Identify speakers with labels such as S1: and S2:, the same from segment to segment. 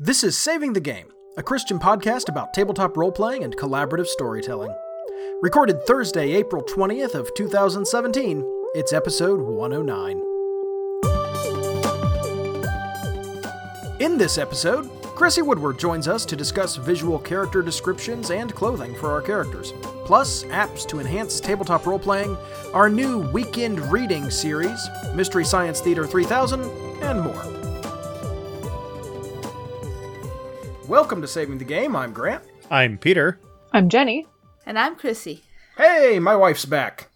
S1: This is Saving the Game, a Christian podcast about tabletop role playing and collaborative storytelling. Recorded Thursday, April 20th of 2017. It's episode 109. In this episode, Chrissy Woodward joins us to discuss visual character descriptions and clothing for our characters, plus apps to enhance tabletop role playing, our new weekend reading series, Mystery Science Theater 3000, and more. Welcome to Saving the Game. I'm Grant.
S2: I'm Peter.
S3: I'm Jenny.
S4: And I'm Chrissy.
S1: Hey, my wife's back.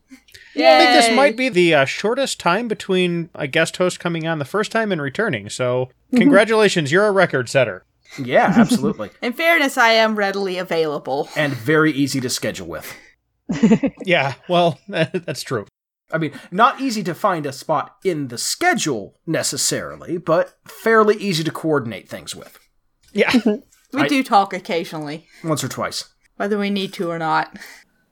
S2: Yeah, I think this might be the uh, shortest time between a guest host coming on the first time and returning. So, congratulations, you're a record setter.
S1: Yeah, absolutely.
S4: In fairness, I am readily available.
S1: and very easy to schedule with.
S2: Yeah, well, that's true.
S1: I mean, not easy to find a spot in the schedule necessarily, but fairly easy to coordinate things with.
S2: Yeah.
S4: We
S1: I-
S4: do talk occasionally,
S1: Once or twice.
S4: whether we need to or not.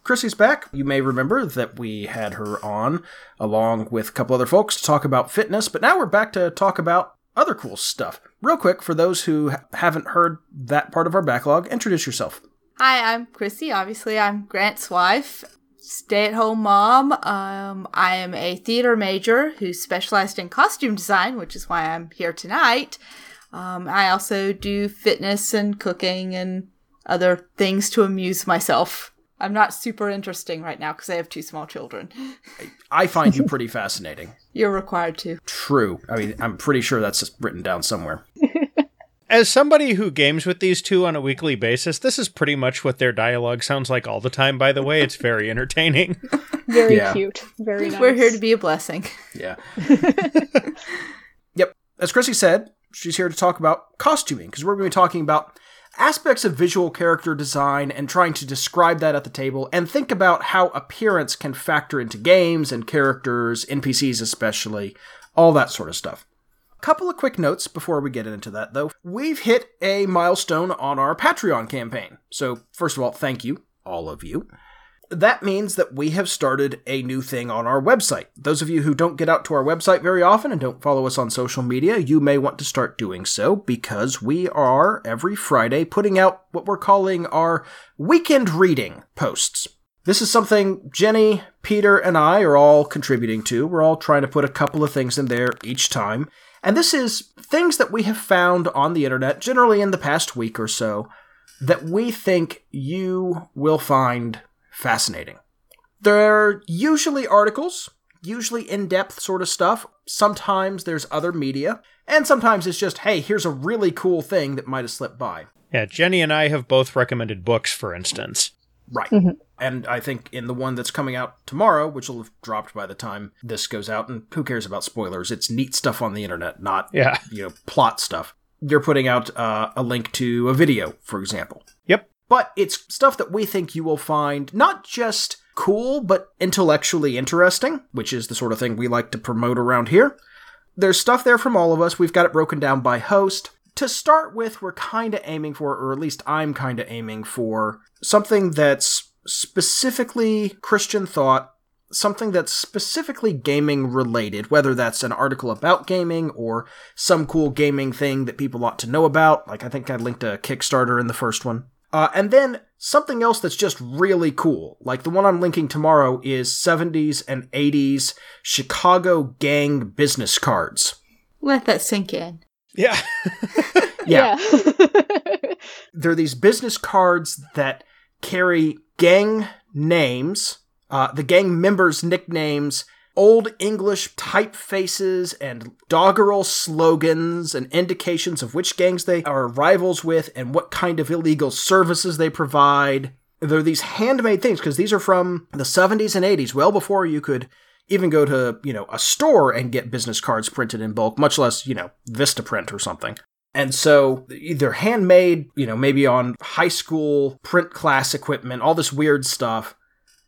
S1: Chrissy's back. You may remember that we had her on along with a couple other folks to talk about fitness, but now we're back to talk about other cool stuff. Real quick, for those who haven't heard that part of our backlog, introduce yourself.
S4: Hi, I'm Chrissy. Obviously, I'm Grant's wife, stay at home mom. Um, I am a theater major who specialized in costume design, which is why I'm here tonight. Um, I also do fitness and cooking and other things to amuse myself. I'm not super interesting right now because I have two small children.
S1: I find you pretty fascinating.
S4: You're required to.
S1: True. I mean, I'm pretty sure that's written down somewhere.
S2: As somebody who games with these two on a weekly basis, this is pretty much what their dialogue sounds like all the time, by the way. It's very entertaining.
S3: Very
S1: Yeah.
S3: cute. Very nice.
S4: We're here to be a blessing.
S1: Yeah. yep. As Chrissy said, she's here to talk about costuming because we're going to be talking about aspects of visual character design and trying to describe that at the table and think about how appearance can factor into games and characters, NPCs especially, all that sort of stuff. A couple of quick notes before we get into that though. We've hit a milestone on our Patreon campaign. So, first of all, thank you, all of you that means that we have started a new thing on our website. Those of you who don't get out to our website very often and don't follow us on social media, you may want to start doing so because we are every Friday putting out what we're calling our weekend reading posts. This is something Jenny, Peter, and I are all contributing to. We're all trying to put a couple of things in there each time. And this is things that we have found on the internet, generally in the past week or so, that we think you will find fascinating. They're usually articles, usually in depth sort of stuff. Sometimes there's other media, and sometimes it's just, hey, here's a really cool thing that might have slipped by.
S2: Yeah, Jenny and I have both recommended books, for instance.
S1: Right. And I think in the one that's coming out tomorrow, which will have dropped by the time this goes out, and who cares about spoilers? It's neat stuff on the internet, not,
S2: Yeah.
S1: you know, plot stuff. They're putting out uh, a link to a video, for example.
S2: Yep.
S1: But it's stuff that we think you will find not just cool, but intellectually interesting, which is the sort of thing we like to promote around here. There's stuff there from all of us. We've got it broken down by host. To start with, we're kind of aiming for, or at least I'm kind of aiming for, something that's specifically Christian thought, something that's specifically gaming related, whether that's an article about gaming or some cool gaming thing that people ought to know about. Like I think I linked a Kickstarter in the first one. Uh, and then something else that's just really cool. Like the one I'm linking tomorrow is 70s and 80s Chicago gang business cards.
S4: Let that sink in.
S2: Yeah.
S1: Yeah.
S3: Yeah.
S1: They're these business cards that carry gang names, uh, the gang members' nicknames, old English typefaces, and doggerel slogans and indications of which gangs they are rivals with and what kind of illegal services they provide. They're these handmade things because these are from the 70s and 80s, well before you could even go to, you know, a store and get business cards printed in bulk, much less, you know, Vistaprint or something. And so they're handmade, you know, maybe on high school print class equipment, all this weird stuff.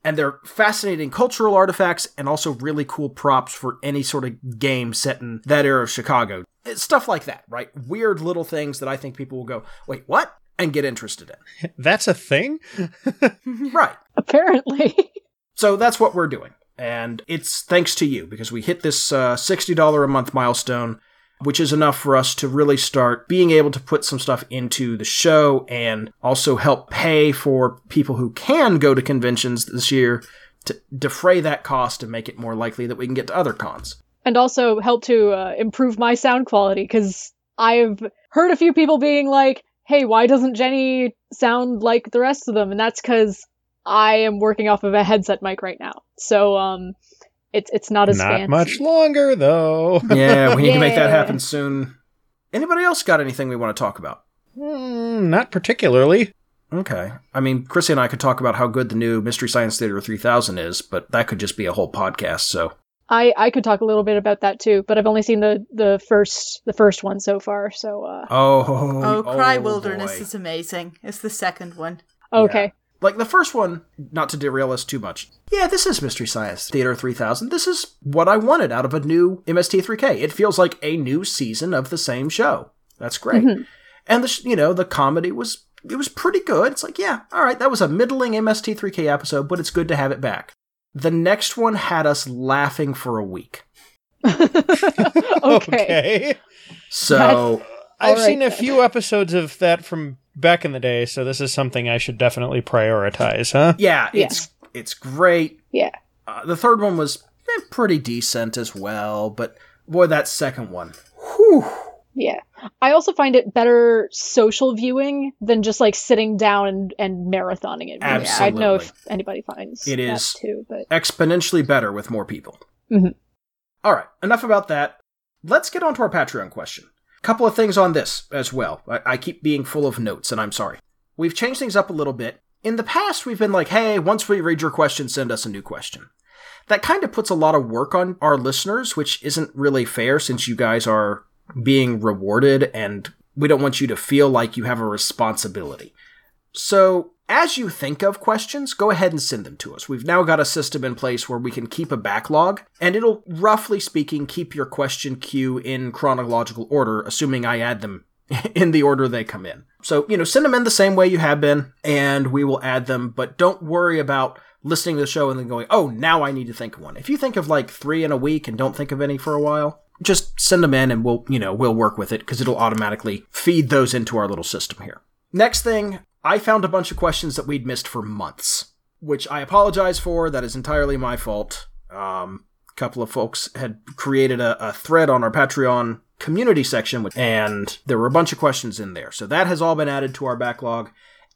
S1: And they're fascinating cultural artifacts and also really cool props for any sort of game set in that era of Chicago. It's stuff like that, right? Weird little things that I think people will go, wait, what? And get interested in.
S2: That's a thing?
S1: Right.
S3: Apparently.
S1: So that's what we're doing. And it's thanks to you because we hit this uh, $60 a month milestone. Which is enough for us to really start being able to put some stuff into the show and also help pay for people who can go to conventions this year to defray that cost and make it more likely that we can get to other cons.
S3: and also help to uh, improve my sound quality because I've heard a few people being like, "Hey, why doesn't Jenny sound like the rest of them?" And that's because I am working off of a headset mic right now, so um, it's it's not as
S2: Not
S3: fancy.
S2: much longer though.
S1: Yeah, we need to make that happen soon. Anybody else got anything we want to talk about?
S2: Hmm, not particularly.
S1: Okay. I mean, Chrissy and I could talk about how good the new Mystery Science Theater 3000 is, but that could just be a whole podcast, so.
S3: I I could talk a little bit about that too, but I've only seen the the first the first one so far. So uh,
S1: Oh,
S4: Oh, Cry Wilderness
S1: boy.
S4: is amazing. It's the second one.
S3: okay,
S1: Like the first one, not to derail us too much. Yeah, this is Mystery Science Theater 3000. This is what I wanted out of a new MST3K. It feels like a new season of the same show. That's great. Mm-hmm. And the you know, the comedy was it was pretty good. It's like, yeah, all right, that was a middling MST3K episode, but it's good to have it back. The next one had us laughing for a week.
S3: okay.
S1: So,
S2: I've
S3: All right,
S2: seen a few episodes of that from back in the day, so this is something I should definitely prioritize, huh?
S1: yeah,
S3: Yeah.
S1: it's it's great.
S3: Yeah.
S1: Uh, the third one was eh, pretty decent as well, but boy, that second one, whew.
S3: Yeah. I also find it better social viewing than just like sitting down and, and marathoning it. Absolutely, I don't know if anybody finds
S1: It
S3: that
S1: is.
S3: too, but
S1: exponentially better with more people.
S3: Mhm.
S1: All right, enough about that. Let's get on to our Patreon question. Couple of things on this as well. I, I keep being full of notes, and I'm sorry. We've changed things up a little bit. In the past, we've been like, hey, once we read your question, send us a new question. That kind of puts a lot of work on our listeners, which isn't really fair since you guys are being rewarded and we don't want you to feel like you have a responsibility. So, as you think of questions, go ahead and send them to us. We've now got a system in place where we can keep a backlog, and it'll, roughly speaking, keep your question queue in chronological order, assuming I add them in the order they come in. So, you know, send them in the same way you have been, and we will add them, but don't worry about listening to the show and then going, oh, now I need to think of one. If you think of like three in a week and don't think of any for a while, just send them in and we'll, you know, we'll work with it because it'll automatically feed those into our little system here. Next thing, I found a bunch of questions that we'd missed for months, which I apologize for. That is entirely my fault. Um, a couple of folks had created a, a thread on our Patreon community section, which- and there were a bunch of questions in there. So that has all been added to our backlog.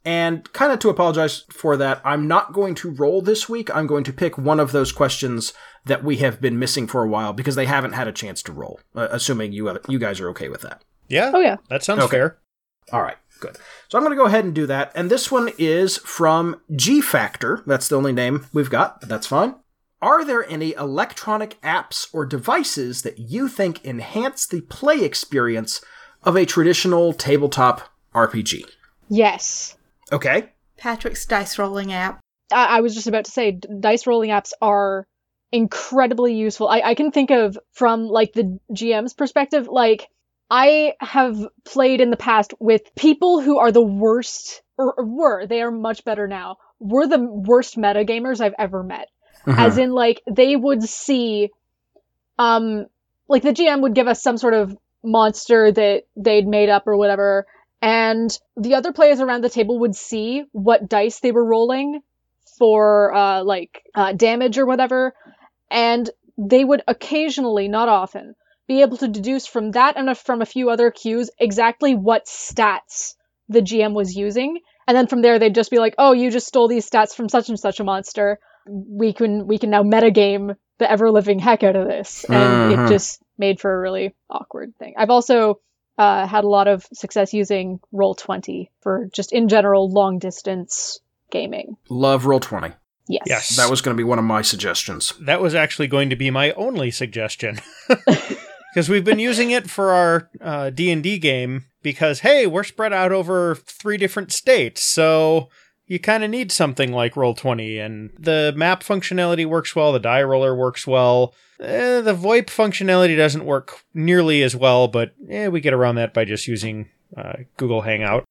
S1: And kind of to apologize for that, I'm not going to roll this week. I'm going to pick one of those questions that we have been missing for a while because they haven't had a chance to roll. Uh, assuming you you guys are okay with that.
S2: Yeah.
S3: Oh, yeah.
S2: That sounds
S1: Okay.
S2: fair.
S1: All right, good. So I'm going to go ahead and do that. And this one is from G Factor. That's the only name we've got, but that's fine. Are there any electronic apps or devices that you think enhance the play experience of a traditional tabletop RPG?
S3: yes.
S1: Okay.
S4: Patrick's dice rolling app.
S3: I, I was just about to say d- dice rolling apps are incredibly useful. I, I can think of from like the GM's perspective, like I have played in the past with people who are the worst or, were, they are much better now, were the worst metagamers I've ever met. As in like they would see um like the GM would give us some sort of monster that they'd made up or whatever and the other players around the table would see what dice they were rolling for uh like uh, damage or whatever and they would occasionally not often be able to deduce from that and from a few other cues exactly what stats the GM was using and then from there they'd just be like oh you just stole these stats from such and such a monster we can we can now metagame the ever living heck out of this and it just made for a really awkward thing i've also uh, had a lot of success using roll 20 for just in general long distance gaming
S1: Love Roll20.
S3: yes
S2: Yes.
S1: That was going to be one of my suggestions.
S2: That was actually going to be my only suggestion. Because we've been using it for our uh, D&D game because, hey, we're spread out over three different states, so you kind of need something like Roll20, and the map functionality works well, the die roller works well. Eh, the VoIP functionality doesn't work nearly as well, but eh, we get around that by just using uh, Google Hangout.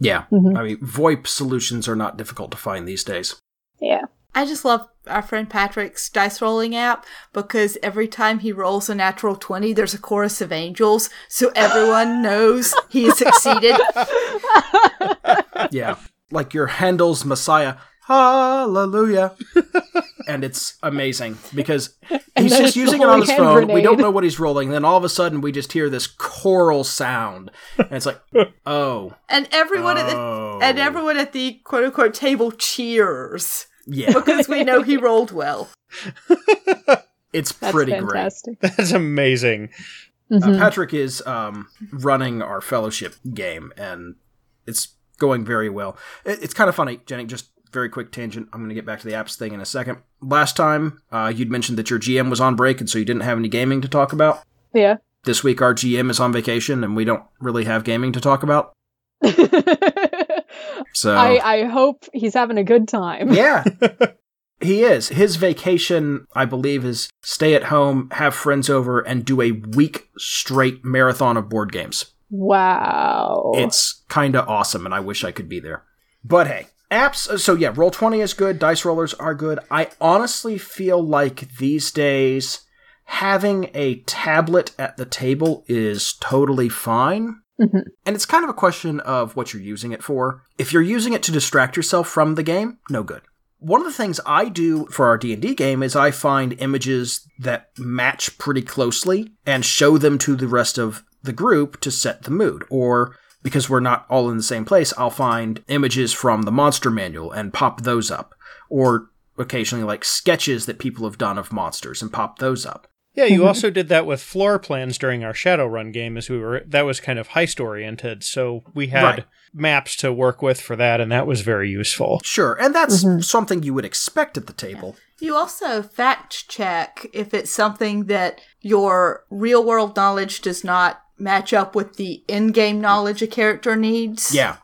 S1: Yeah.
S3: Mhm.
S1: I mean, VoIP solutions are not difficult to find these days.
S3: yeah
S4: I just love our friend Patrick's dice rolling app because every time he rolls a natural 20, there's a chorus of angels, so everyone knows he has succeeded.
S1: Yeah. Like your Handel's Messiah. Hallelujah. and it's amazing because he's just using it on his
S3: hand
S1: phone. We don't know what he's rolling. Then all of a sudden we just hear this choral sound. And it's like, oh.
S4: And everyone at the
S1: Oh.
S4: and everyone at the quote unquote table cheers
S1: Yeah.
S4: because we know he rolled well.
S1: It's
S3: That's
S1: pretty
S3: fantastic.
S2: That's amazing.
S1: great.
S3: Mhm.
S1: Uh, Patrick is um, running our fellowship game, and it's going very well. It, it's kind of funny, Jenny. Just very quick tangent. I'm going to get back to the apps thing in a second. Last time, uh, you'd mentioned that your GM was on break, and so you didn't have any gaming to talk about.
S3: Yeah.
S1: This week, our GM is on vacation, and we don't really have gaming to talk about. So
S3: I, I hope he's having a good time.
S1: yeah. He is. His vacation, I believe, is stay at home, have friends over, and do a week straight marathon of board games.
S3: Wow.
S1: It's kind of awesome, and I wish I could be there. But hey, apps. So yeah, Roll Twenty is good. Dice rollers are good. I honestly feel like these days having a tablet at the table is totally fine.
S3: Mhm.
S1: And it's kind of a question of what you're using it for. If you're using it to distract yourself from the game, no good. One of the things I do for our D&D game is I find images that match pretty closely and show them to the rest of the group to set the mood. Or because we're not all in the same place, I'll find images from the monster manual and pop those up. Or occasionally like sketches that people have done of monsters and pop those up.
S2: Yeah, you mm-hmm. also did that with floor plans during our Shadowrun game as we were that was kind of heist oriented. So we had
S1: Right.
S2: maps to work with for that and that was very useful.
S1: Sure, and that's mm-hmm. something you would expect at the table.
S4: You also fact check if it's something that your real world knowledge does not match up with the in game knowledge a character needs.
S1: Yeah,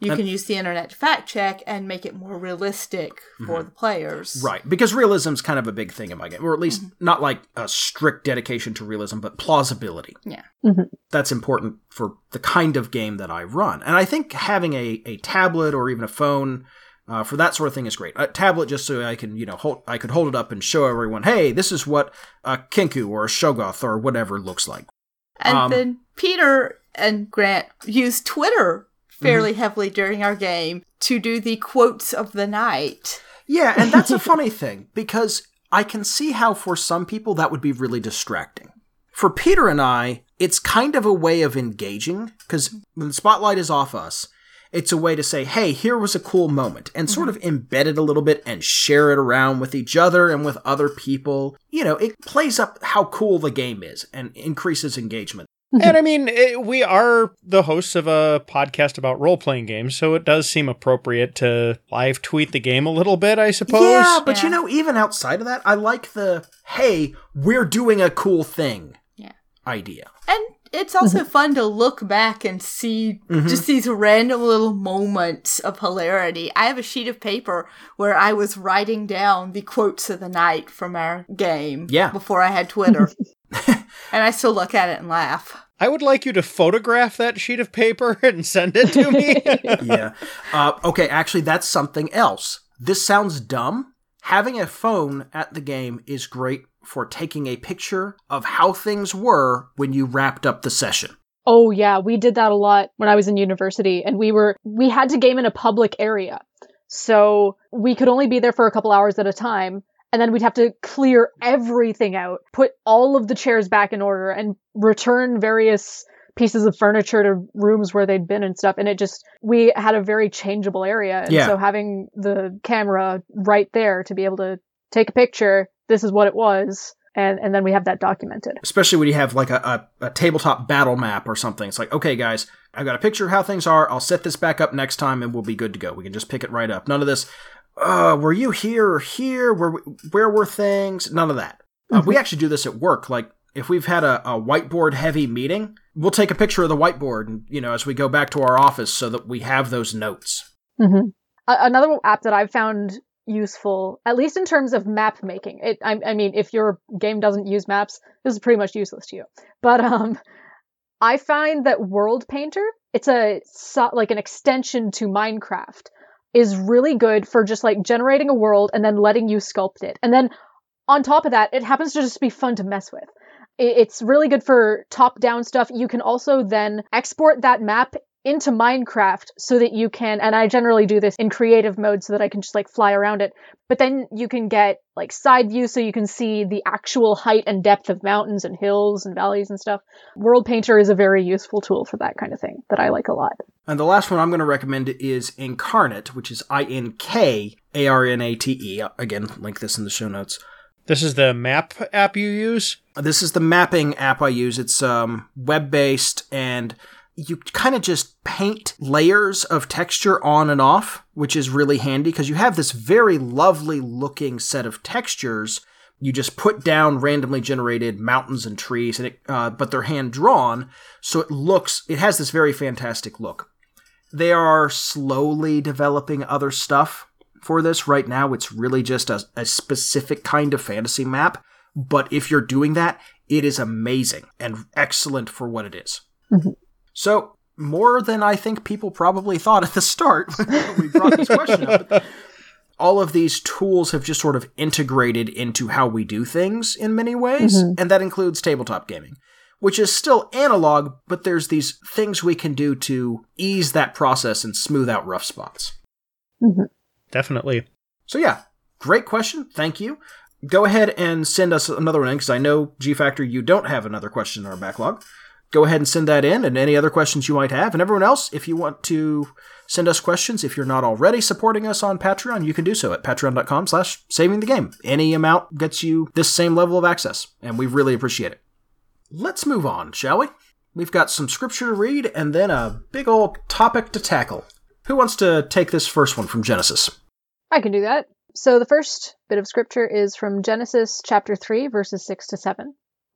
S4: You can use the internet to fact check and make it more realistic for the players.
S1: Mm-hmm. Right, because realism's kind of a big thing in my game, or at least not like a strict dedication to realism, but plausibility.
S4: Yeah.
S1: That's important for the kind of game that I run. And I think having a, a tablet or even a phone uh, for that sort of thing is great. A tablet just so I can, you know, hold, I could hold it up and show everyone, hey, this is what a Kenku or a Shoggoth or whatever looks like.
S4: And
S1: Um,
S4: then Peter and Grant used Twitter fairly
S1: Mm-hmm.
S4: heavily during our game to do the quotes of the night.
S1: Yeah, and that's a funny thing because I can see how for some people that would be really distracting. For Peter and I, it's kind of a way of engaging because when the spotlight is off us, it's a way to say, hey, here was a cool moment and sort of embed it a little bit and share it around with each other and with other people. You know, it plays up how cool the game is and increases engagement. Mm-hmm.
S2: and I mean, it, we are the hosts of a podcast about role playing games, so it does seem appropriate to live tweet the game a little bit, I suppose.
S1: Yeah, but you know, even outside of that, I like the, hey, we're doing a cool thing
S4: Yeah.
S1: idea.
S4: And it's also mm-hmm. fun to look back and see mm-hmm. just these random little moments of hilarity. I have a sheet of paper where I was writing down the quotes of the night from our game
S1: Yeah.
S4: before I had Twitter. and I still look at it and laugh.
S2: I would like you to photograph that sheet of paper and send it to me.
S1: yeah. Uh, okay, actually, that's something else. This sounds dumb. Having a phone at the game is great for taking a picture of how things were when you wrapped up the session.
S3: Oh yeah, we did that a lot when I was in university and we were we had to game in a public area. So we could only be there for a couple hours at a time and then we'd have to clear everything out, put all of the chairs back in order and return various pieces of furniture to rooms where they'd been and stuff and it just we had a very changeable area and
S1: Yeah.
S3: so having the camera right there to be able to take a picture, this is what it was and and then we have that documented.
S1: Especially when you have like a, a, a tabletop battle map or something. It's like, okay, guys, I've got a picture of how things are. I'll set this back up next time and we'll be good to go. We can just pick it right up. None of this, uh, were you here or here? Where, where were things? None of that. Uh, we actually do this at work. Like, if we've had a, a whiteboard heavy meeting, we'll take a picture of the whiteboard and, you know, as we go back to our office so that we have those notes.
S3: hmm another app that I've found useful, at least in terms of map making. It, I, I mean, if your game doesn't use maps, this is pretty much useless to you. But um, I find that World Painter, it's a like an extension to Minecraft is really good for just like generating a world and then letting you sculpt it. And then on top of that, it happens to just be fun to mess with. It's really good for top down stuff. You can also then export that map into Minecraft so that you can, and I generally do this in creative mode so that I can just like fly around it. But then you can get like side view so you can see the actual height and depth of mountains and hills and valleys and stuff. World Painter is a very useful tool for that kind of thing that I like a lot.
S1: And the last one I'm going to recommend is Inkarnate, which is I N K A R N A T E. Again, link this in the show notes.
S2: This is the map app you use?
S1: This is the mapping app I use. It's um, web based and you kind of just paint layers of texture on and off, which is really handy because you have this very lovely looking set of textures. You just put down randomly generated mountains and trees, and it, uh, but they're hand drawn, so it looks it has this very fantastic look. They are slowly developing other stuff for this. Right now, it's really just a, a specific kind of fantasy map. But if you're doing that, it is amazing and excellent for what it is.
S3: Mm-hmm.
S1: So, more than I think people probably thought at the start when we brought this question up. All of these tools have just sort of integrated into how we do things in many ways,
S3: Mhm.
S1: and that includes tabletop gaming, which is still analog, but there's these things we can do to ease that process and smooth out rough spots.
S2: Definitely.
S1: So yeah, great question. Thank you. Go ahead and send us another one in because I know G Factor you don't have another question in our backlog. Go ahead and send that in and any other questions you might have. And everyone else, if you want to send us questions, if you're not already supporting us on Patreon, you can do so at patreon.com slash saving the game. Any amount gets you this same level of access, and we really appreciate it. Let's move on, shall we? We've got some scripture to read and then a big old topic to tackle. Who wants to take this first one from Genesis?
S3: I can do that. So the first bit of scripture is from Genesis chapter 3, verses 6 to 7.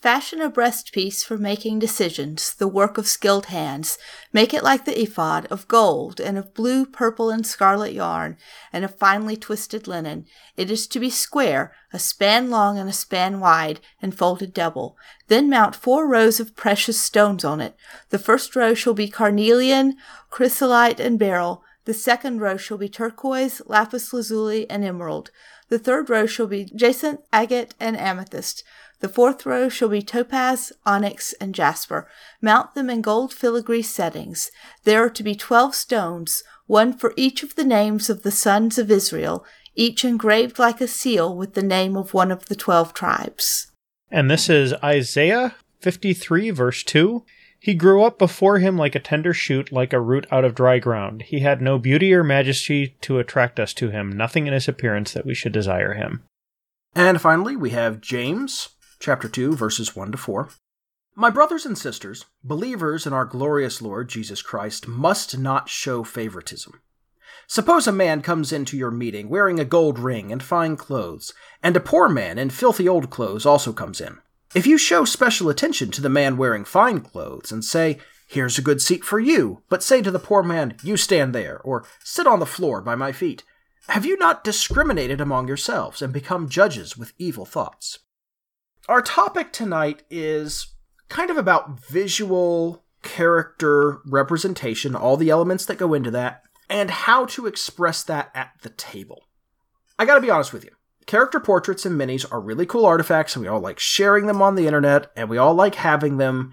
S4: Fashion a breastpiece for making decisions, the work of skilled hands. Make it like the ephod, of gold, and of blue, purple, and scarlet yarn, and of finely twisted linen. It is to be square, a span long and a span wide, and folded double. Then mount four rows of precious stones on it. The first row shall be carnelian, chrysolite, and beryl. The second row shall be turquoise, lapis lazuli, and emerald. The third row shall be jacinth, agate, and amethyst. The fourth row shall be topaz, onyx, and jasper. Mount them in gold filigree settings. There are to be twelve stones, one for each of the names of the sons of Israel, each engraved like a seal with the name of one of the twelve tribes.
S2: And this is Isaiah 53, verse 2. He grew up before him like a tender shoot, like a root out of dry ground. He had no beauty or majesty to attract us to him, nothing in his appearance that we should desire him.
S1: And finally, we have James chapter 2, verses 1 to 4. My brothers and sisters, believers in our glorious Lord Jesus Christ, must not show favoritism. Suppose a man comes into your meeting wearing a gold ring and fine clothes, and a poor man in filthy old clothes also comes in. If you show special attention to the man wearing fine clothes and say, Here's a good seat for you, but say to the poor man, You stand there, or sit on the floor by my feet, have you not discriminated among yourselves and become judges with evil thoughts? Our topic tonight is kind of about visual character representation, all the elements that go into that, and how to express that at the table. I gotta be honest with you. Character portraits and minis are really cool artifacts, and we all like sharing them on the internet, and we all like having them,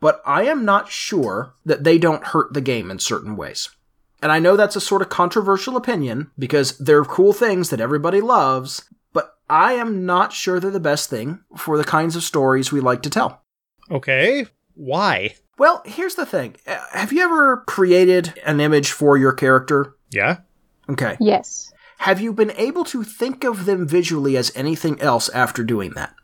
S1: but I am not sure that they don't hurt the game in certain ways. And I know that's a sort of controversial opinion because they're cool things that everybody loves, I am not sure they're the best thing for the kinds of stories we like to tell.
S2: Okay, why?
S1: Well, here's the thing. Uh, Have you ever created an image for your character?
S2: Yeah?
S1: Okay.
S3: Yes.
S1: Have you been able to think of them visually as anything else after doing that?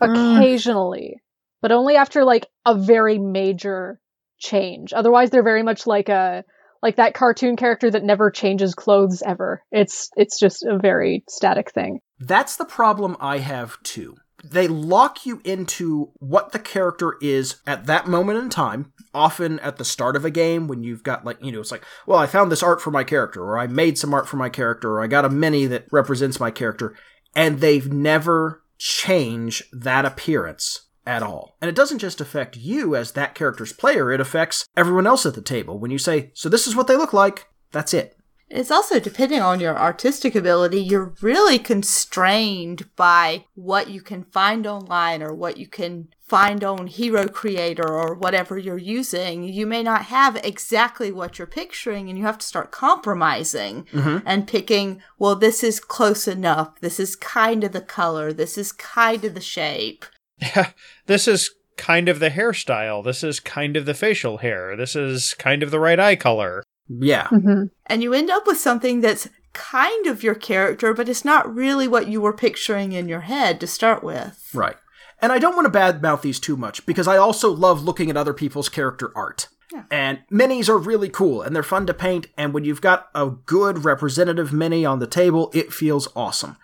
S3: Occasionally, but only after like a very major change. Otherwise, they're very much like a like that cartoon character that never changes clothes ever. It's it's just a very static thing.
S1: That's the problem I have too. they lock you into what the character is at that moment in time. Often at the start of a game, when you've got like, you know, it's like, well, I found this art for my character, or I made some art for my character, or I got a mini that represents my character, and they've never changed that appearance at all. And it doesn't just affect you as that character's player, it affects everyone else at the table. When you say, so this is what they look like, that's it.
S4: It's also depending on your artistic ability, you're really constrained by what you can find online or what you can find on Hero Creator or whatever you're using. You may not have exactly what you're picturing and you have to start compromising mm-hmm. and picking, well, this is close enough. This is kind of the color. This is kind of the shape.
S2: Yeah, this is kind of the hairstyle. This is kind of the facial hair. This is kind of the right eye color.
S1: Yeah.
S3: hmm
S4: And you end up with something that's kind of your character, but it's not really what you were picturing in your head to start with.
S1: Right. And I don't want to badmouth these too much because I also love looking at other people's character art.
S4: Yeah.
S1: And minis are really cool and they're fun to paint. And when you've got a good representative mini on the table, it feels awesome.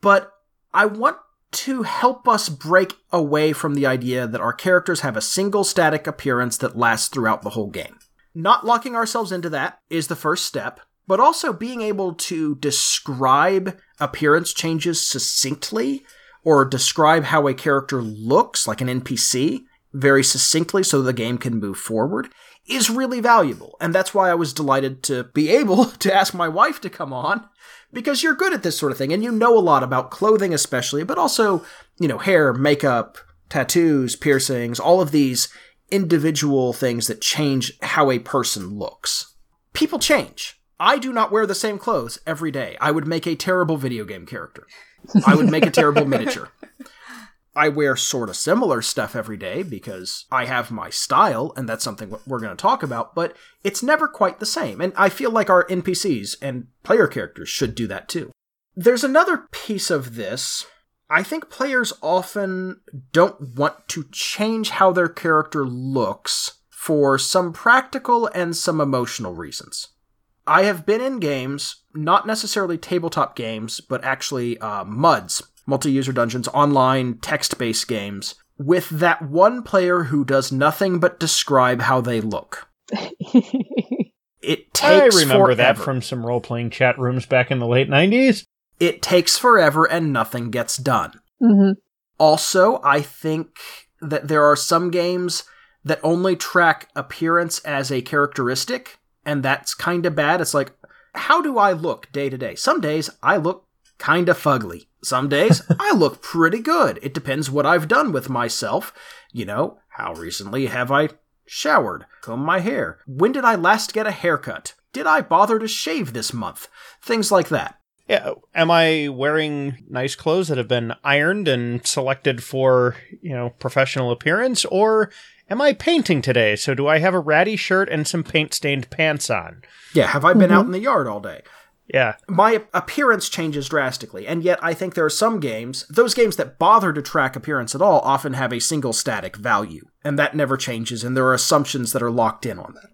S1: But I want to help us break away from the idea that our characters have a single static appearance that lasts throughout the whole game. Not locking ourselves into that is the first step, but also being able to describe appearance changes succinctly or describe how a character looks, like an NPC, very succinctly so the game can move forward, is really valuable. And that's why I was delighted to be able to ask my wife to come on, because you're good at this sort of thing and you know a lot about clothing, especially, but also, you know, hair, makeup, tattoos, piercings, all of these individual things that change how a person looks. People change. I do not wear the same clothes every day. I would make a terrible video game character. I would make a terrible miniature. I wear sort of similar stuff every day because I have my style, and that's something we're going to talk about, but it's never quite the same. And I feel like our NPCs and player characters should do that too. There's another piece of this. I think players often don't want to change how their character looks for some practical and some emotional reasons. I have been in games, not necessarily tabletop games, but actually uh, MUDs, multi user dungeons, online text based games, with that one player who does nothing but describe how they look. It takes
S2: I remember that from some role playing chat rooms back in the late 90s.
S1: It takes forever and nothing gets done.
S3: hmm
S1: Also, I think that there are some games that only track appearance as a characteristic, and that's kind of bad. It's like, how do I look day to day? Some days I look kind of fugly. Some days I look pretty good. It depends what I've done with myself. You know, how recently have I showered, combed my hair? When did I last get a haircut? Did I bother to shave this month? Things like that.
S2: Yeah, am I wearing nice clothes that have been ironed and selected for, you know, professional appearance or am I painting today? So do I have a ratty shirt and some paint-stained pants on?
S1: Yeah, have I been mm-hmm. out in the yard all day?
S2: Yeah.
S1: my appearance changes drastically, and yet I think there are some games, those games that bother to track appearance at all, often have a single static value, and that never changes, and there are assumptions that are locked in on that.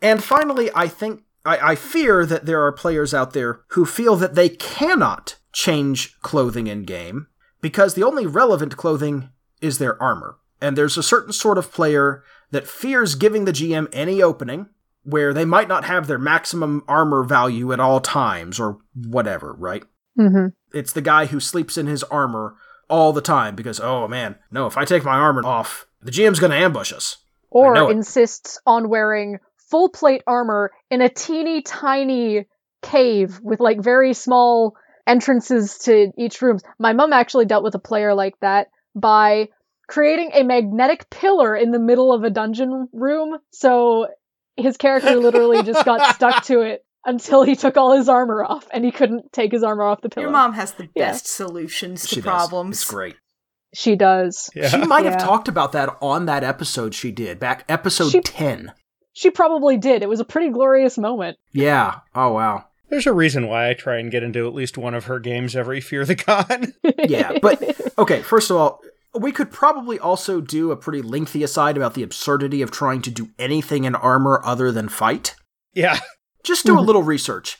S1: And finally, I think, I, I fear that there are players out there who feel that they cannot change clothing in game because the only relevant clothing is their armor. And there's a certain sort of player that fears giving the GM any opening where they might not have their maximum armor value at all times or whatever, right?
S3: hmm
S1: It's the guy who sleeps in his armor all the time because, oh man, no, if I take my armor off, the GM's gonna ambush us.
S3: Or insists on wearing full plate armor in a teeny tiny cave with like very small entrances to each room. My mom actually dealt with a player like that by creating a magnetic pillar in the middle of a dungeon room. So his character literally just got stuck to it until he took all his armor off and he couldn't take his armor off the pillar.
S4: Your mom has the
S3: Yeah.
S4: best solutions to
S1: She does.
S4: problems.
S1: It's great.
S3: She does.
S2: Yeah.
S1: She might have talked about that on that episode she did, back episode
S3: She-
S1: 10.
S3: She probably did. It was a pretty glorious moment.
S1: Yeah. Oh, wow.
S2: There's a reason why I try and get into at least one of her games every Fear the God.
S1: Yeah, but okay, first of all, we could probably also do a pretty lengthy aside about the absurdity of trying to do anything in armor other than fight.
S2: yeah.
S1: Just do a mhm. little research.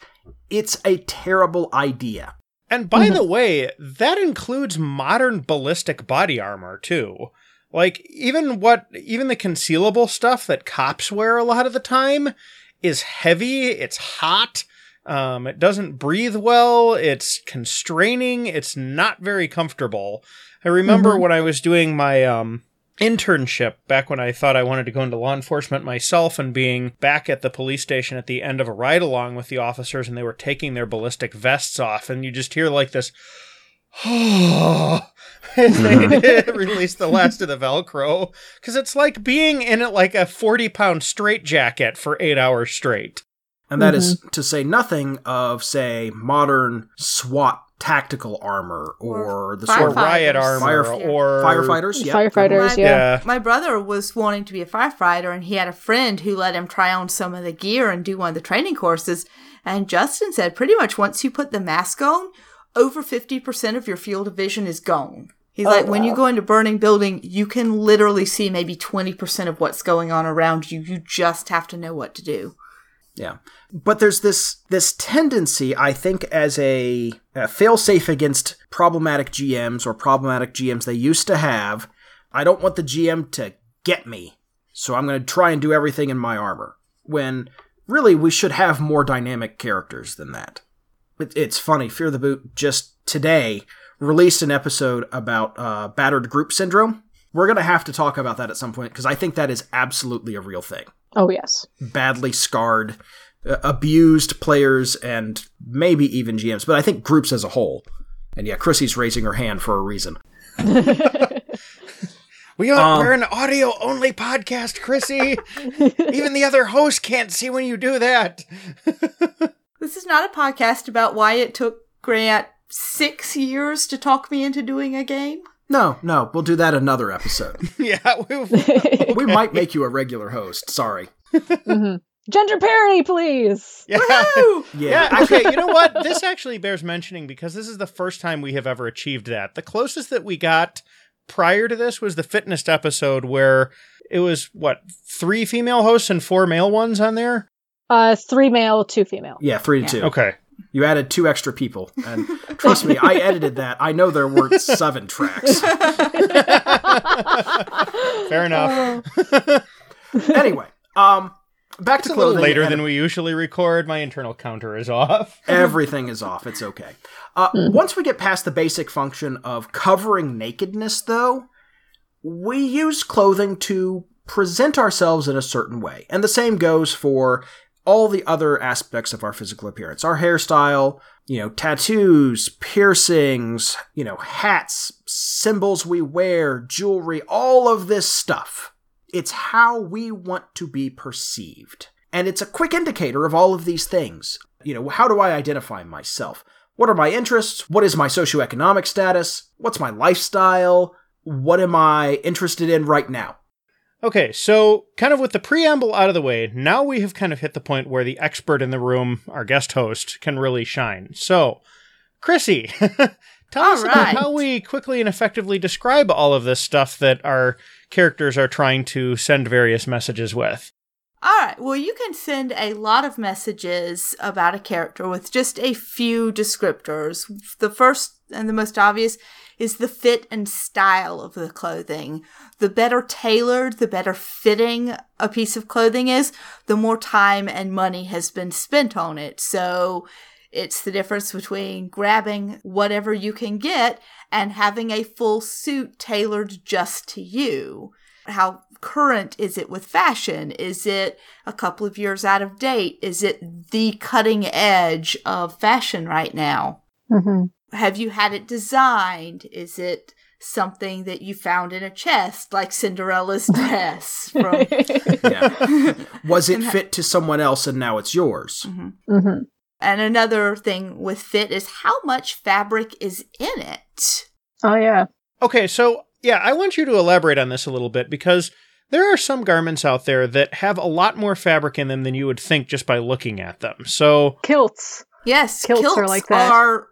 S1: It's a terrible idea.
S2: And by mhm. the way, that includes modern ballistic body armor too. Like even what even the concealable stuff that cops wear a lot of the time is heavy, it's hot, um, it doesn't breathe well, it's constraining, it's not very comfortable. I remember when I was doing my um internship back when I thought I wanted to go into law enforcement myself and being back at the police station at the end of a ride along with the officers and they were taking their ballistic vests off and you just hear like this they release the last of the velcro because it's like being in it like a 40 pound straight jacket for eight hours straight
S1: And that is mm-hmm. to say nothing of, say, modern SWAT tactical armor or,
S4: Or
S1: the sort of
S2: riot armor
S1: Fire-
S2: or
S1: firefighters. Yeah,
S3: Firefighters,
S4: My-
S3: yeah.
S2: yeah
S4: My brother was wanting to be a firefighter, and he had a friend who let him try on some of the gear and do one of the training courses. And Justin said pretty much once you put the mask on, over 50% of your field of vision is gone. He's oh, like, when you go into burning building, you can literally see maybe 20% of what's going on around you. You just have to know what to do.
S1: Yeah. But there's this this tendency, I think, as a, a failsafe against problematic GMs or problematic GMs they used to have. I don't want the GM to get me, so I'm going to try and do everything in my armor. When really we should have more dynamic characters than that. It, it's funny. Fear the Boot just today released an episode about uh, battered group syndrome. We're going to have to talk about that at some point because I think that is absolutely a real thing
S3: Oh yes.
S1: badly scarred, uh, abused players, and maybe even GMs, but I think groups as a whole. And yeah, Chrissy's raising her hand for a reason.
S2: we are
S1: Um,
S2: we're an audio only podcast chrissy even the other host can't see when you do that
S4: This is not a podcast about why it took Grant six years to talk me into doing a game.
S1: No, no, we'll do that another episode.
S2: yeah we,
S1: we might make you a regular host. Sorry. Mm-hmm.
S3: Gender parity, please.
S2: yeah
S4: Woo!
S1: Yeah,
S2: Yeah, okay, you know what? This actually bears mentioning because this is the first time we have ever achieved that. The closest that we got prior to this was the fitness episode where it was what, three female hosts and four male ones on there?
S3: Uh, three male, two female.
S1: yeah, three to two.
S2: Okay.
S1: You added two extra people, and trust me, I edited that. I know there weren't seven tracks.
S2: Fair enough.
S1: Anyway, um, back
S2: It's
S1: to
S2: a
S1: clothing.
S2: later than we usually record. My internal counter is off.
S1: Everything is off. It's okay. Uh, Once we get past the basic function of covering nakedness, though, we use clothing to present ourselves in a certain way. And the same goes for all the other aspects of our physical appearance our hairstyle, you know, tattoos, piercings, you know, hats, symbols we wear, jewelry, all of this stuff. It's how we want to be perceived. And it's a quick indicator of all of these things. You know, how do I identify myself? What are my interests? What is my socioeconomic status? What's my lifestyle? What am I interested in right now?
S2: Okay, so kind of with the preamble out of the way, now we have kind of hit the point where the expert in the room, our guest host, can really shine. So, Chrissy, tell
S4: All
S2: us about how we quickly and effectively describe all of this stuff that our characters are trying to send various messages with.
S4: All right. Well, you can send a lot of messages about a character with just a few descriptors. The first and the most obvious is the fit and style of the clothing. The better tailored, the better fitting a piece of clothing is, the more time and money has been spent on it. So it's the difference between grabbing whatever you can get and having a full suit tailored just to you. How current is it with fashion? Is it a couple of years out of date? Is it the cutting edge of fashion right now?
S3: Mm hmm
S4: Have you had it designed? Is it something that you found in a chest, like Cinderella's dress from
S1: Yeah. Was it fit to someone else and now it's yours?
S3: hmm
S4: And another thing with fit is how much fabric is in it.
S3: Oh yeah.
S2: Okay, so yeah, I want you to elaborate on this a little bit because there are some garments out there that have a lot more fabric in them than you would think just by looking at them. So,
S3: Kilts.
S4: Yes,
S3: Kilts
S4: kilts,
S3: are like that.
S4: are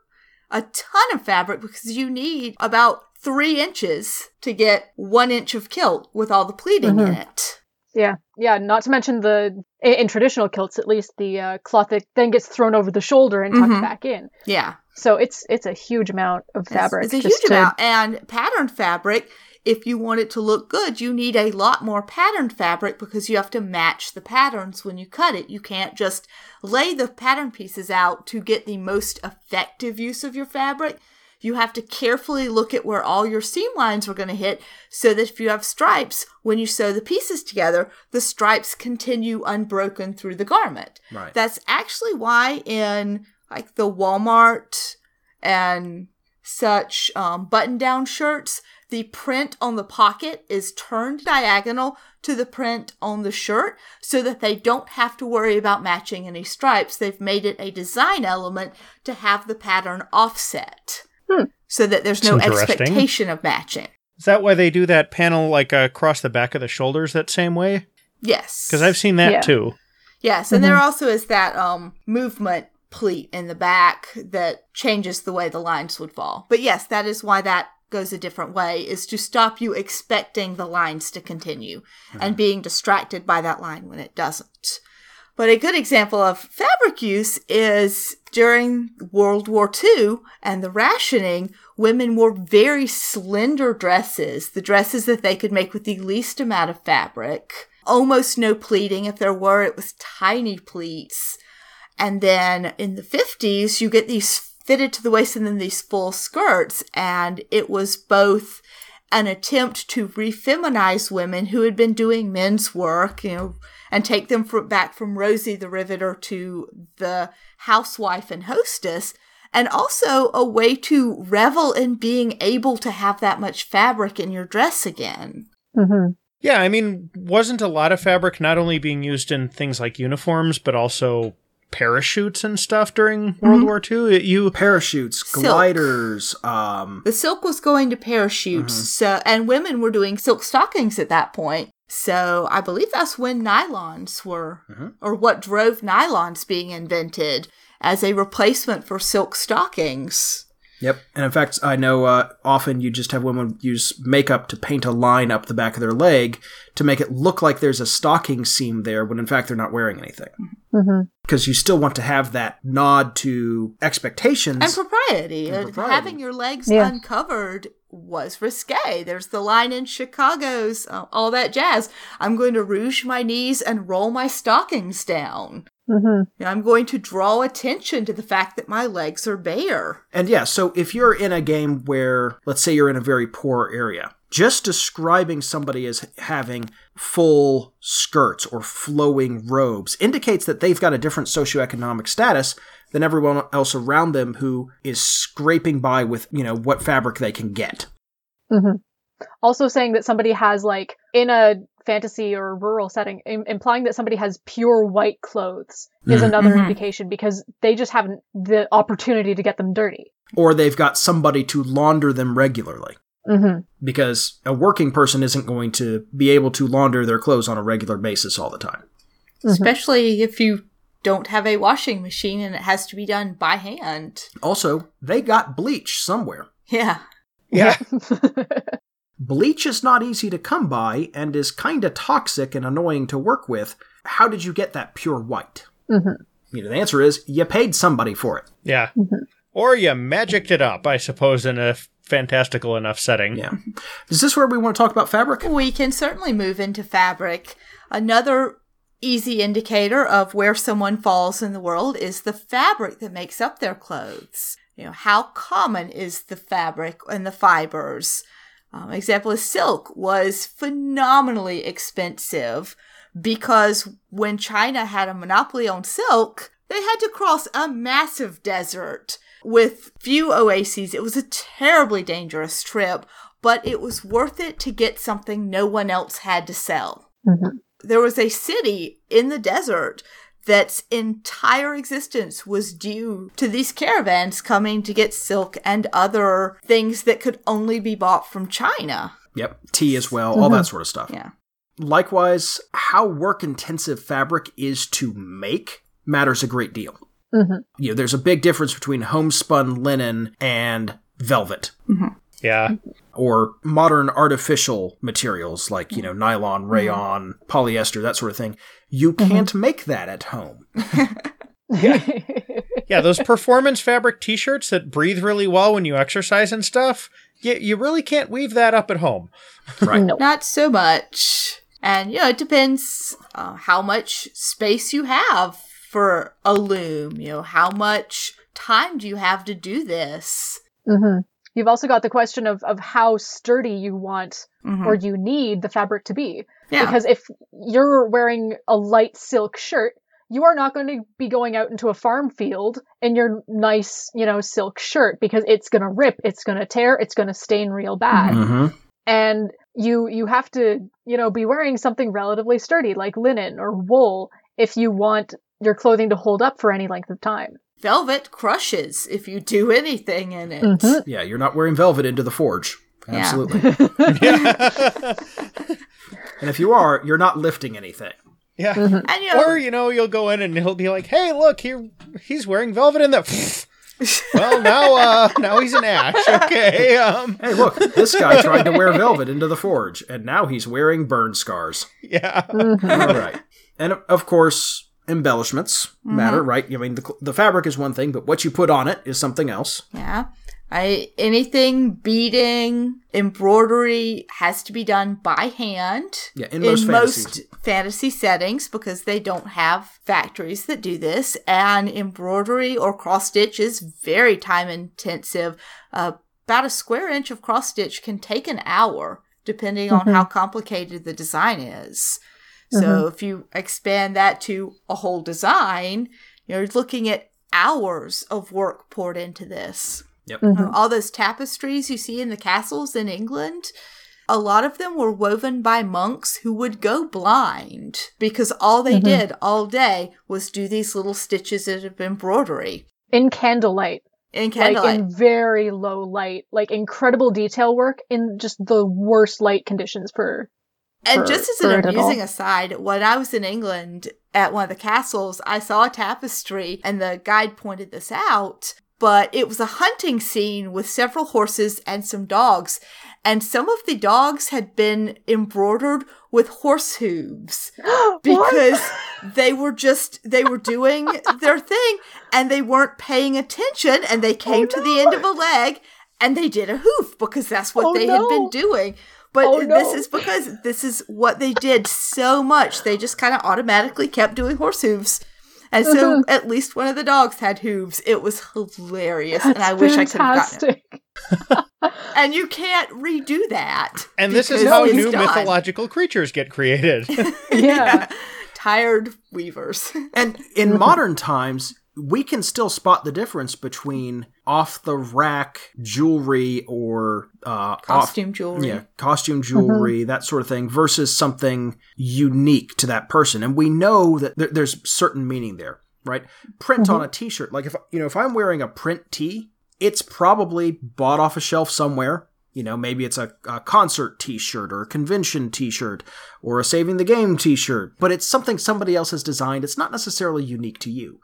S4: a ton of fabric because you need about three inches to get one inch of kilt with all the pleating in it.
S3: Yeah, yeah. Not to mention the in, in traditional kilts, at least the uh, cloth that then gets thrown over the shoulder and tucked
S4: Mhm.
S3: back in.
S4: Yeah.
S3: So it's it's a huge amount of
S4: It's-
S3: fabric.
S4: It's, a
S3: just
S4: huge
S3: to-
S4: amount. And patterned fabric, if you want it to look good, you need a lot more patterned fabric because you have to match the patterns when you cut it. You can't just lay the pattern pieces out to get the most effective use of your fabric. You have to carefully look at where all your seam lines are going to hit so that if you have stripes, when you sew the pieces together, the stripes continue unbroken through the garment.
S1: Right.
S4: That's actually why in like the Walmart and such um, button down shirts, the print on the pocket is turned diagonal to the print on the shirt so that they don't have to worry about matching any stripes. They've made it a design element to have the pattern offset so that there's no
S2: That's interesting.
S4: expectation of matching.
S2: Is that why they do that panel like uh, across the back of the shoulders that same way?
S4: Yes.
S2: Because I've seen that
S3: Yeah.
S2: too.
S4: Yes, and there also is that um movement pleat in the back that changes the way the lines would fall. But yes, that is why that goes a different way is to stop you expecting the lines to continue and being distracted by that line when it doesn't. But a good example of fabric use is during World War II and the rationing, women wore very slender dresses, the dresses that they could make with the least amount of fabric. Almost no pleating. If there were, it was tiny pleats. And then in the 50s, you get these fitted to the waist and then these full skirts. And it was both an attempt to refeminize women who had been doing men's work, you know, and take them fr back from Rosie the Riveter to the housewife and hostess, and also a way to revel in being able to have that much fabric in your dress again.
S3: Mhm.
S2: Yeah, I mean, wasn't a lot of fabric not only being used in things like uniforms, but also parachutes and stuff during World War II? It, you
S1: Parachutes,
S4: Silk.
S1: gliders, um,
S4: The silk was going to parachutes, so and women were doing silk stockings at that point. So I believe that's when nylons were, or what drove nylons being invented as a replacement for silk stockings.
S1: Yep. And in fact, I know uh, often you just have women use makeup to paint a line up the back of their leg to make it look like there's a stocking seam there when in fact they're not wearing anything.
S3: Mhm.
S1: Because you still want to have that nod to expectations.
S4: And propriety.
S1: And propriety.
S4: Having your legs
S3: Yeah.
S4: uncovered was risque. There's the line in Chicago's, uh, all that jazz. I'm going to rouge my knees and roll my stockings down.
S3: Mhm.
S4: I'm going to draw attention to the fact that my legs are bare.
S1: And yeah, so if you're in a game where, let's say you're in a very poor area, just describing somebody as having full skirts or flowing robes indicates that they've got a different socioeconomic status than everyone else around them who is scraping by with, you know, what fabric they can get.
S3: Mhm. Also saying that somebody has like in a fantasy or rural setting, Im- implying that somebody has pure white clothes is
S1: Mhm.
S3: another
S4: Mhm.
S3: indication because they just haven't the opportunity to get them dirty.
S1: Or they've got somebody to launder them regularly.
S3: hmm
S1: Because a working person isn't going to be able to launder their clothes on a regular basis all the time.
S4: Especially if you don't have a washing machine and it has to be done by hand.
S1: Also, they got bleach somewhere.
S4: Yeah.
S2: yeah,
S1: Bleach is not easy to come by and is kinda toxic and annoying to work with. How did you get that pure white?
S3: Mhm.
S1: You know, the answer is you paid somebody for it.
S2: yeah. Or you magicked it up, I suppose, in a fantastical enough setting.
S1: Yeah. Is this where we want to talk about fabric?
S4: We can certainly move into fabric. Another easy indicator of where someone falls in the world is the fabric that makes up their clothes. You know, how common is the fabric and the fibers? Um, example is silk was phenomenally expensive because when China had a monopoly on silk, they had to cross a massive desert with few oases. It was a terribly dangerous trip, but it was worth it to get something no one else had to sell.
S3: Mhm.
S4: There was a city in the desert that's entire existence was due to these caravans coming to get silk and other things that could only be bought from China.
S1: Yep. Tea as well, all that mm-hmm. sort of stuff.
S4: Yeah.
S1: Likewise, how work intensive fabric is to make matters a great deal.
S3: Mhm.
S1: You know, there's a big difference between homespun linen and velvet. Mm-hmm.
S2: Yeah.
S1: or modern artificial materials like, you know, nylon, mm-hmm. rayon, polyester, that sort of thing. You can't make that at home.
S2: yeah, yeah, those performance fabric t-shirts that breathe really well when you exercise and stuff. You, you really can't weave that up at home.
S1: Right.
S3: No.
S4: Not so much. And, you know, it depends uh, how much space you have for a loom. You know, how much time do you have to do this?
S3: hmm You've also got the question of, of how sturdy you want
S4: Mhm.
S3: or you need the fabric to be.
S4: yeah.
S3: Because if you're wearing a light silk shirt, you are not going to be going out into a farm field in your nice, you know, silk shirt because it's going to rip, it's going to tear, it's going to stain real bad.
S1: Mm-hmm.
S3: And you you have to, you know, be wearing something relatively sturdy like linen or wool if you want your clothing to hold up for any length of time.
S4: Velvet crushes if you do anything in it.
S3: Mhm.
S1: Yeah, you're not wearing velvet into the forge. Absolutely.
S2: yeah.
S1: and if you are, you're not lifting anything.
S2: yeah.
S3: Mhm.
S4: And, you know,
S2: Or, you know, you'll go in and he'll be like, hey, look, here he's wearing velvet in the Well now uh now he's an ash. Okay. Um
S1: Hey, look, this guy tried to wear velvet into the forge, and now he's wearing burn scars.
S2: yeah.
S3: Mhm.
S1: All right. And of course, embellishments matter, right? I mean, the, the fabric is one thing, but what you put on it is something else.
S4: Yeah. I anything beading, embroidery has to be done by hand.
S1: Yeah, in most fantasies.
S4: fantasy settings because they don't have factories that do this and embroidery or cross stitch is very time intensive. Uh, about a square inch of cross stitch can take an hour depending on how complicated the design is. So if you expand that to a whole design, you're looking at hours of work poured into this.
S1: Yep.
S3: Mhm.
S4: Uh, all those tapestries you see in the castles in England, a lot of them were woven by monks who would go blind because all they
S3: Mhm.
S4: did all day was do these little stitches of embroidery
S3: In candlelight.
S4: in
S3: like
S4: candlelight.
S3: in very low light, like incredible detail work in just the worst light conditions for.
S4: And
S3: for-
S4: just as an
S3: it at all.
S4: amusing aside, when I was in England at one of the castles, I saw a tapestry and the guide pointed this out. But it was a hunting scene with several horses and some dogs. And some of the dogs had been embroidered with horse hooves because they were just they were doing their thing and they weren't paying attention and they oh, came to the end of a leg and they did a hoof because that's what
S3: Oh,
S4: they had been doing but
S3: Oh,
S4: this is because this is what they did so much. They just kind of automatically kept doing horse hooves. And so
S3: Uh-huh.
S4: at least one of the dogs had hooves. It was hilarious and i wish i could have gotten it. and you can't redo that
S2: And this is how
S4: it's
S2: new
S4: done.
S2: mythological creatures get created.
S3: Yeah.
S4: tired weavers.
S1: And in modern times, we can still spot the difference between off the rack jewelry or uh, off-
S4: costume jewelry
S1: yeah, costume jewelry, that sort of thing, versus something unique to that person. And we know that there, there's certain meaning there, right? Print on a T-shirt, like if you know, if I'm wearing a print tee, it's probably bought off a shelf somewhere. You know, maybe it's a, a concert T-shirt or a convention T-shirt or a Saving the Game T-shirt, but it's something somebody else has designed. It's not necessarily unique to you.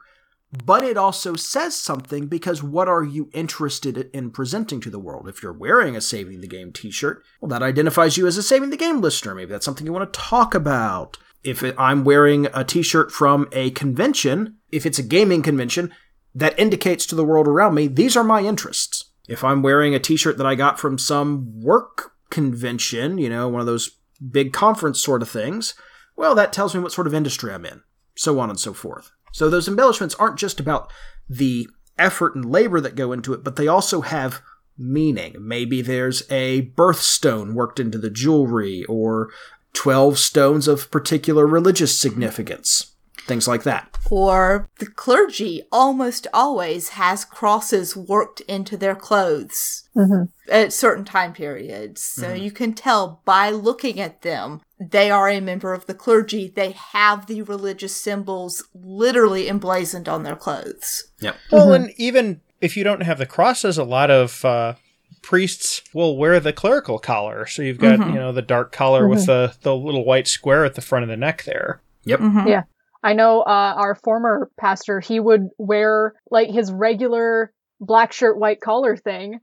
S1: But it also says something because what are you interested in presenting to the world? If you're wearing a Saving the Game t shirt, well, that identifies you as a Saving the Game listener. Maybe that's something you want to talk about. If I'm wearing a t shirt from a convention, if it's a gaming convention, that indicates to the world around me, these are my interests. If I'm wearing a t shirt that I got from some work convention, you know, one of those big conference sort of things, well, that tells me what sort of industry I'm in, so on and so forth. So those embellishments aren't just about the effort and labor that go into it, but they also have meaning. Maybe there's a birthstone worked into the jewelry, or 12 stones of particular religious significance, things like that.
S4: or the clergy almost always has crosses worked into their clothes
S3: Mhm.
S4: at certain time periods. So mm-hmm. you can tell by looking at them, they are a member of the clergy. They have the religious symbols literally emblazoned on their clothes.
S1: Yep.
S2: well, mm-hmm. and even if you don't have the crosses, a lot of uh, priests will wear the clerical collar. So you've got, mm-hmm. you know, the dark collar with the, the little white square at the front of the neck there.
S1: Yep.
S3: Yeah. I know uh, our former pastor, he would wear like his regular black shirt, white collar thing.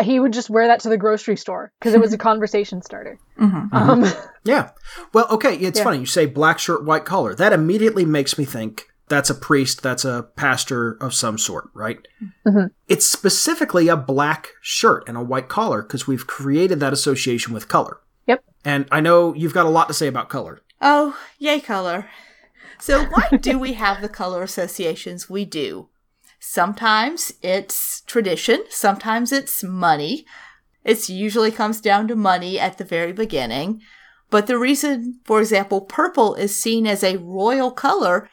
S3: He would just wear that to the grocery store because it was a conversation starter. Um,
S1: Yeah. Well, okay, it's
S3: Yeah.
S1: funny. You say black shirt, white collar. That immediately makes me think that's a priest, that's a pastor of some sort, right?
S3: Mhm.
S1: It's specifically a black shirt and a white collar because we've created that association with color.
S3: Yep.
S1: And I know you've got a lot to say about color.
S4: Oh, yay, color. So, why do we have the color associations we do? Sometimes it's tradition, sometimes it's money. It usually comes down to money at the very beginning. But the reason, for example, purple is seen as a royal color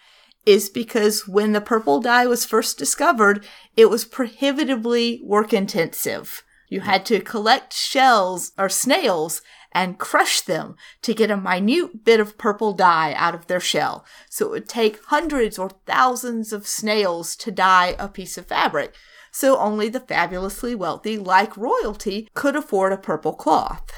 S4: is because when the purple dye was first discovered, it was prohibitively work intensive. You had to collect shells or snails and crush them to get a minute bit of purple dye out of their shell. So it would take hundreds or thousands of snails to dye a piece of fabric. So only the fabulously wealthy, like royalty, could afford a purple cloth.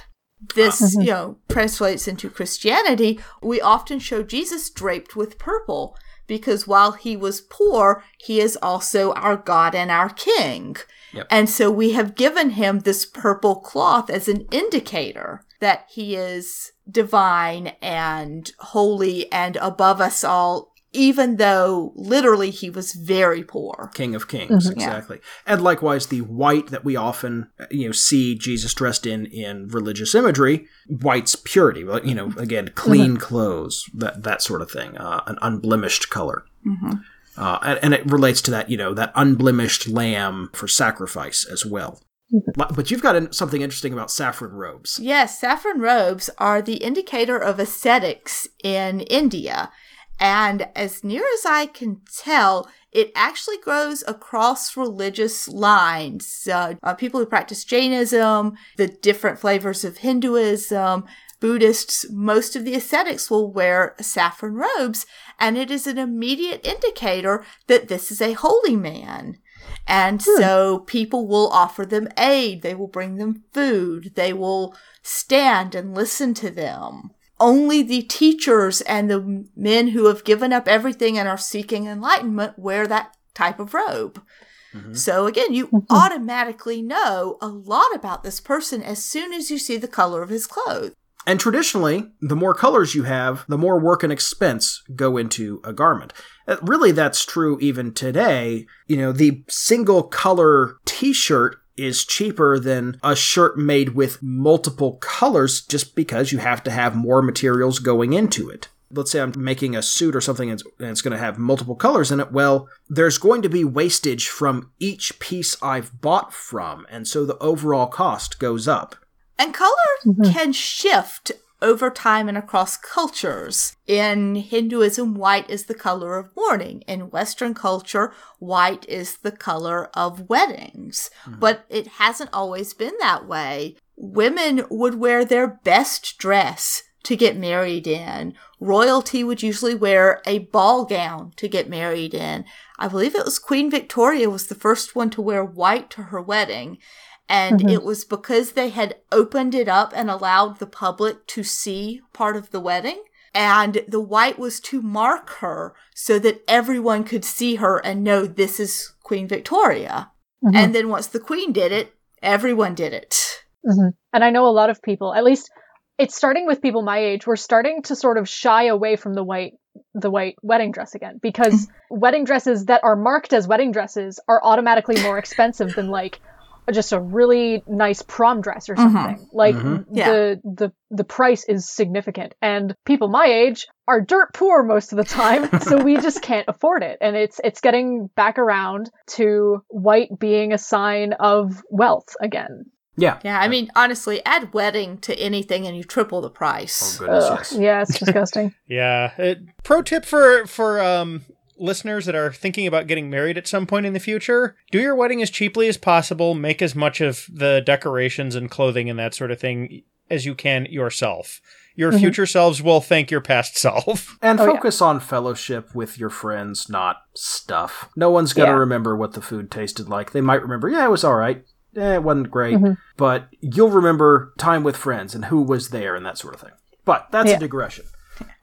S4: This, mm-hmm. you know, translates into Christianity. We often show Jesus draped with purple because while he was poor, he is also our God and our King.
S1: Yep.
S4: And so we have given him this purple cloth as an indicator that he is divine and holy and above us all, even though literally he was very poor.
S1: King of Kings,
S3: Mhm.
S1: exactly. And likewise, the white that we often, you know, see Jesus dressed in in religious imagery, white's purity. Well, You know, again, clean clothes, that that sort of thing, uh, an unblemished color. Uh, and, and it relates to that, you know, that unblemished lamb for sacrifice as well. But you've got something interesting about saffron robes.
S4: Yes, saffron robes are the indicator of ascetics in India. And as near as I can tell, it actually grows across religious lines. Uh, uh, people who practice Jainism, the different flavors of Hinduism, Buddhists, most of the ascetics will wear saffron robes, and it is an immediate indicator that this is a holy man. And hmm. so people will offer them aid, they will bring them food, they will stand and listen to them. Only the teachers and the men who have given up everything and are seeking enlightenment wear that type of robe. Mm-hmm. So again, you mm-hmm. automatically know a lot about this person as soon as you see the color of his clothes.
S1: And traditionally, the more colors you have, the more work and expense go into a garment. Uh, Really, that's true even today. You know, the single color t shirt is cheaper than a shirt made with multiple colors just because you have to have more materials going into it. Let's say I'm making a suit or something and it's going to have multiple colors in it. Well, there's going to be wastage from each piece I've bought from, and so the overall cost goes up.
S4: And color mm-hmm. can shift over time and across cultures. In Hinduism, white is the color of mourning. In Western culture, white is the color of weddings. Mm-hmm. But it hasn't always been that way. Women would wear their best dress to get married in. Royalty would usually wear a ball gown to get married in. I believe it was Queen Victoria was the first one to wear white to her wedding. And mm-hmm. it was because they had opened it up and allowed the public to see part of the wedding. And the white was to mark her so that everyone could see her and know this is Queen Victoria. Mm-hmm. And then once the Queen did it, everyone did it.
S3: hmm And I know a lot of people, at least it's starting with people my age, we're starting to sort of shy away from the white the white wedding dress again because mm. wedding dresses that are marked as wedding dresses are automatically more expensive than like just a really nice prom dress or something. Like
S4: Yeah.
S3: the the the price is significant and people my age are dirt poor most of the time, so we just can't afford it. And it's it's getting back around to white being a sign of wealth again.
S1: Yeah.
S4: Yeah, I mean, honestly, add wedding to anything and you triple the price.
S1: Oh, goodness,
S3: Ugh,
S1: yes.
S3: yeah, it's disgusting.
S2: Yeah. Uh, pro tip for for um listeners that are thinking about getting married at some point in the future: do your wedding as cheaply as possible. Make as much of the decorations and clothing and that sort of thing as you can yourself. Your
S3: Mhm.
S2: future selves will thank your past self.
S1: And
S3: Oh, yeah.
S1: focus on fellowship with your friends, not stuff. No one's going to
S3: Yeah.
S1: remember what the food tasted like. They might remember, yeah, it was all right. Eh, it wasn't great.
S3: Mhm.
S1: But you'll remember time with friends and who was there and that sort of thing. But that's
S3: Yeah.
S1: a digression.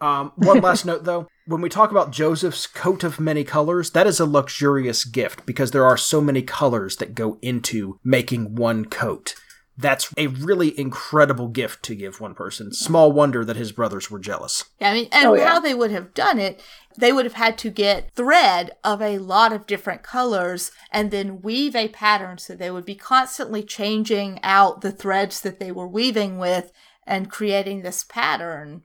S1: Um, one last note, though. When we talk about Joseph's coat of many colors, that is a luxurious gift because there are so many colors that go into making one coat. That's a really incredible gift to give one person. Small wonder that his brothers were jealous.
S4: Yeah, I mean, and
S3: Oh, yeah.
S4: how they would have done it, they would have had to get thread of a lot of different colors and then weave a pattern. So they would be constantly changing out the threads that they were weaving with and creating this pattern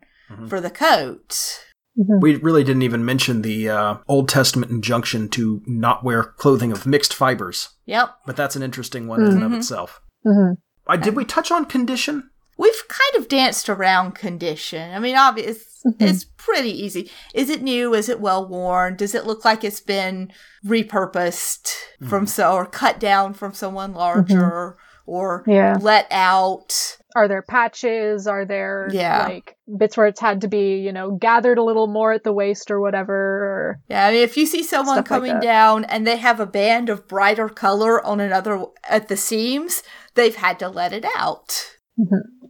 S4: for the coat.
S1: We really didn't even mention the uh, Old Testament injunction to not wear clothing of mixed fibers,
S4: Yep.
S1: but that's an interesting one in and of itself.
S3: hmm
S1: Uh, did we touch on condition?
S4: We've kind of danced around condition. I mean, obvious, it's pretty easy. Is it new? Is it well worn? Does it look like it's been repurposed from so or cut down from someone larger or
S3: Yeah.
S4: let out?
S3: Are there patches? Are there
S4: Yeah.
S3: like bits where it's had to be, you know, gathered a little more at the waist or whatever? Or
S4: Yeah, I mean, if you see someone
S3: Stuff like
S4: coming down and they have a band of brighter color on another at the seams, they've had to let it out. Mm-hmm.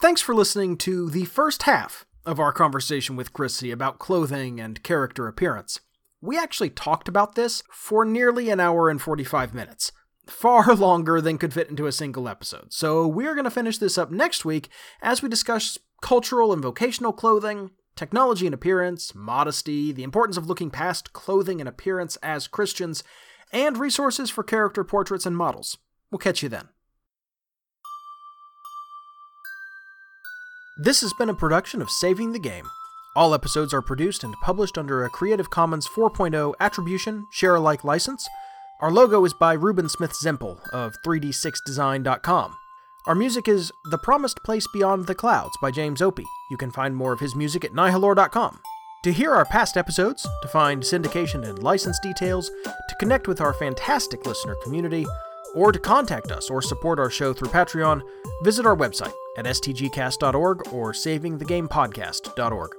S1: Thanks for listening to the first half of our conversation with Chrissy about clothing and character appearance. We actually talked about this for nearly an hour and 45 minutes. Far longer than could fit into a single episode. So we're going to finish this up next week as we discuss cultural and vocational clothing, technology and appearance, modesty, the importance of looking past clothing and appearance as Christians, and resources for character portraits and models. We'll catch you then. This has been a production of Saving the Game. All episodes are produced and published under a Creative Commons 4.0 Attribution Share Alike license. Our logo is by Ruben Smith Zempel of 3d6design.com. Our music is The Promised Place Beyond the Clouds by James Opie. You can find more of his music at nihilore.com. To hear our past episodes, to find syndication and license details, to connect with our fantastic listener community, or to contact us or support our show through Patreon, visit our website at stgcast.org or savingthegamepodcast.org.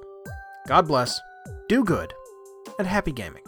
S1: God bless, do good, and happy gaming.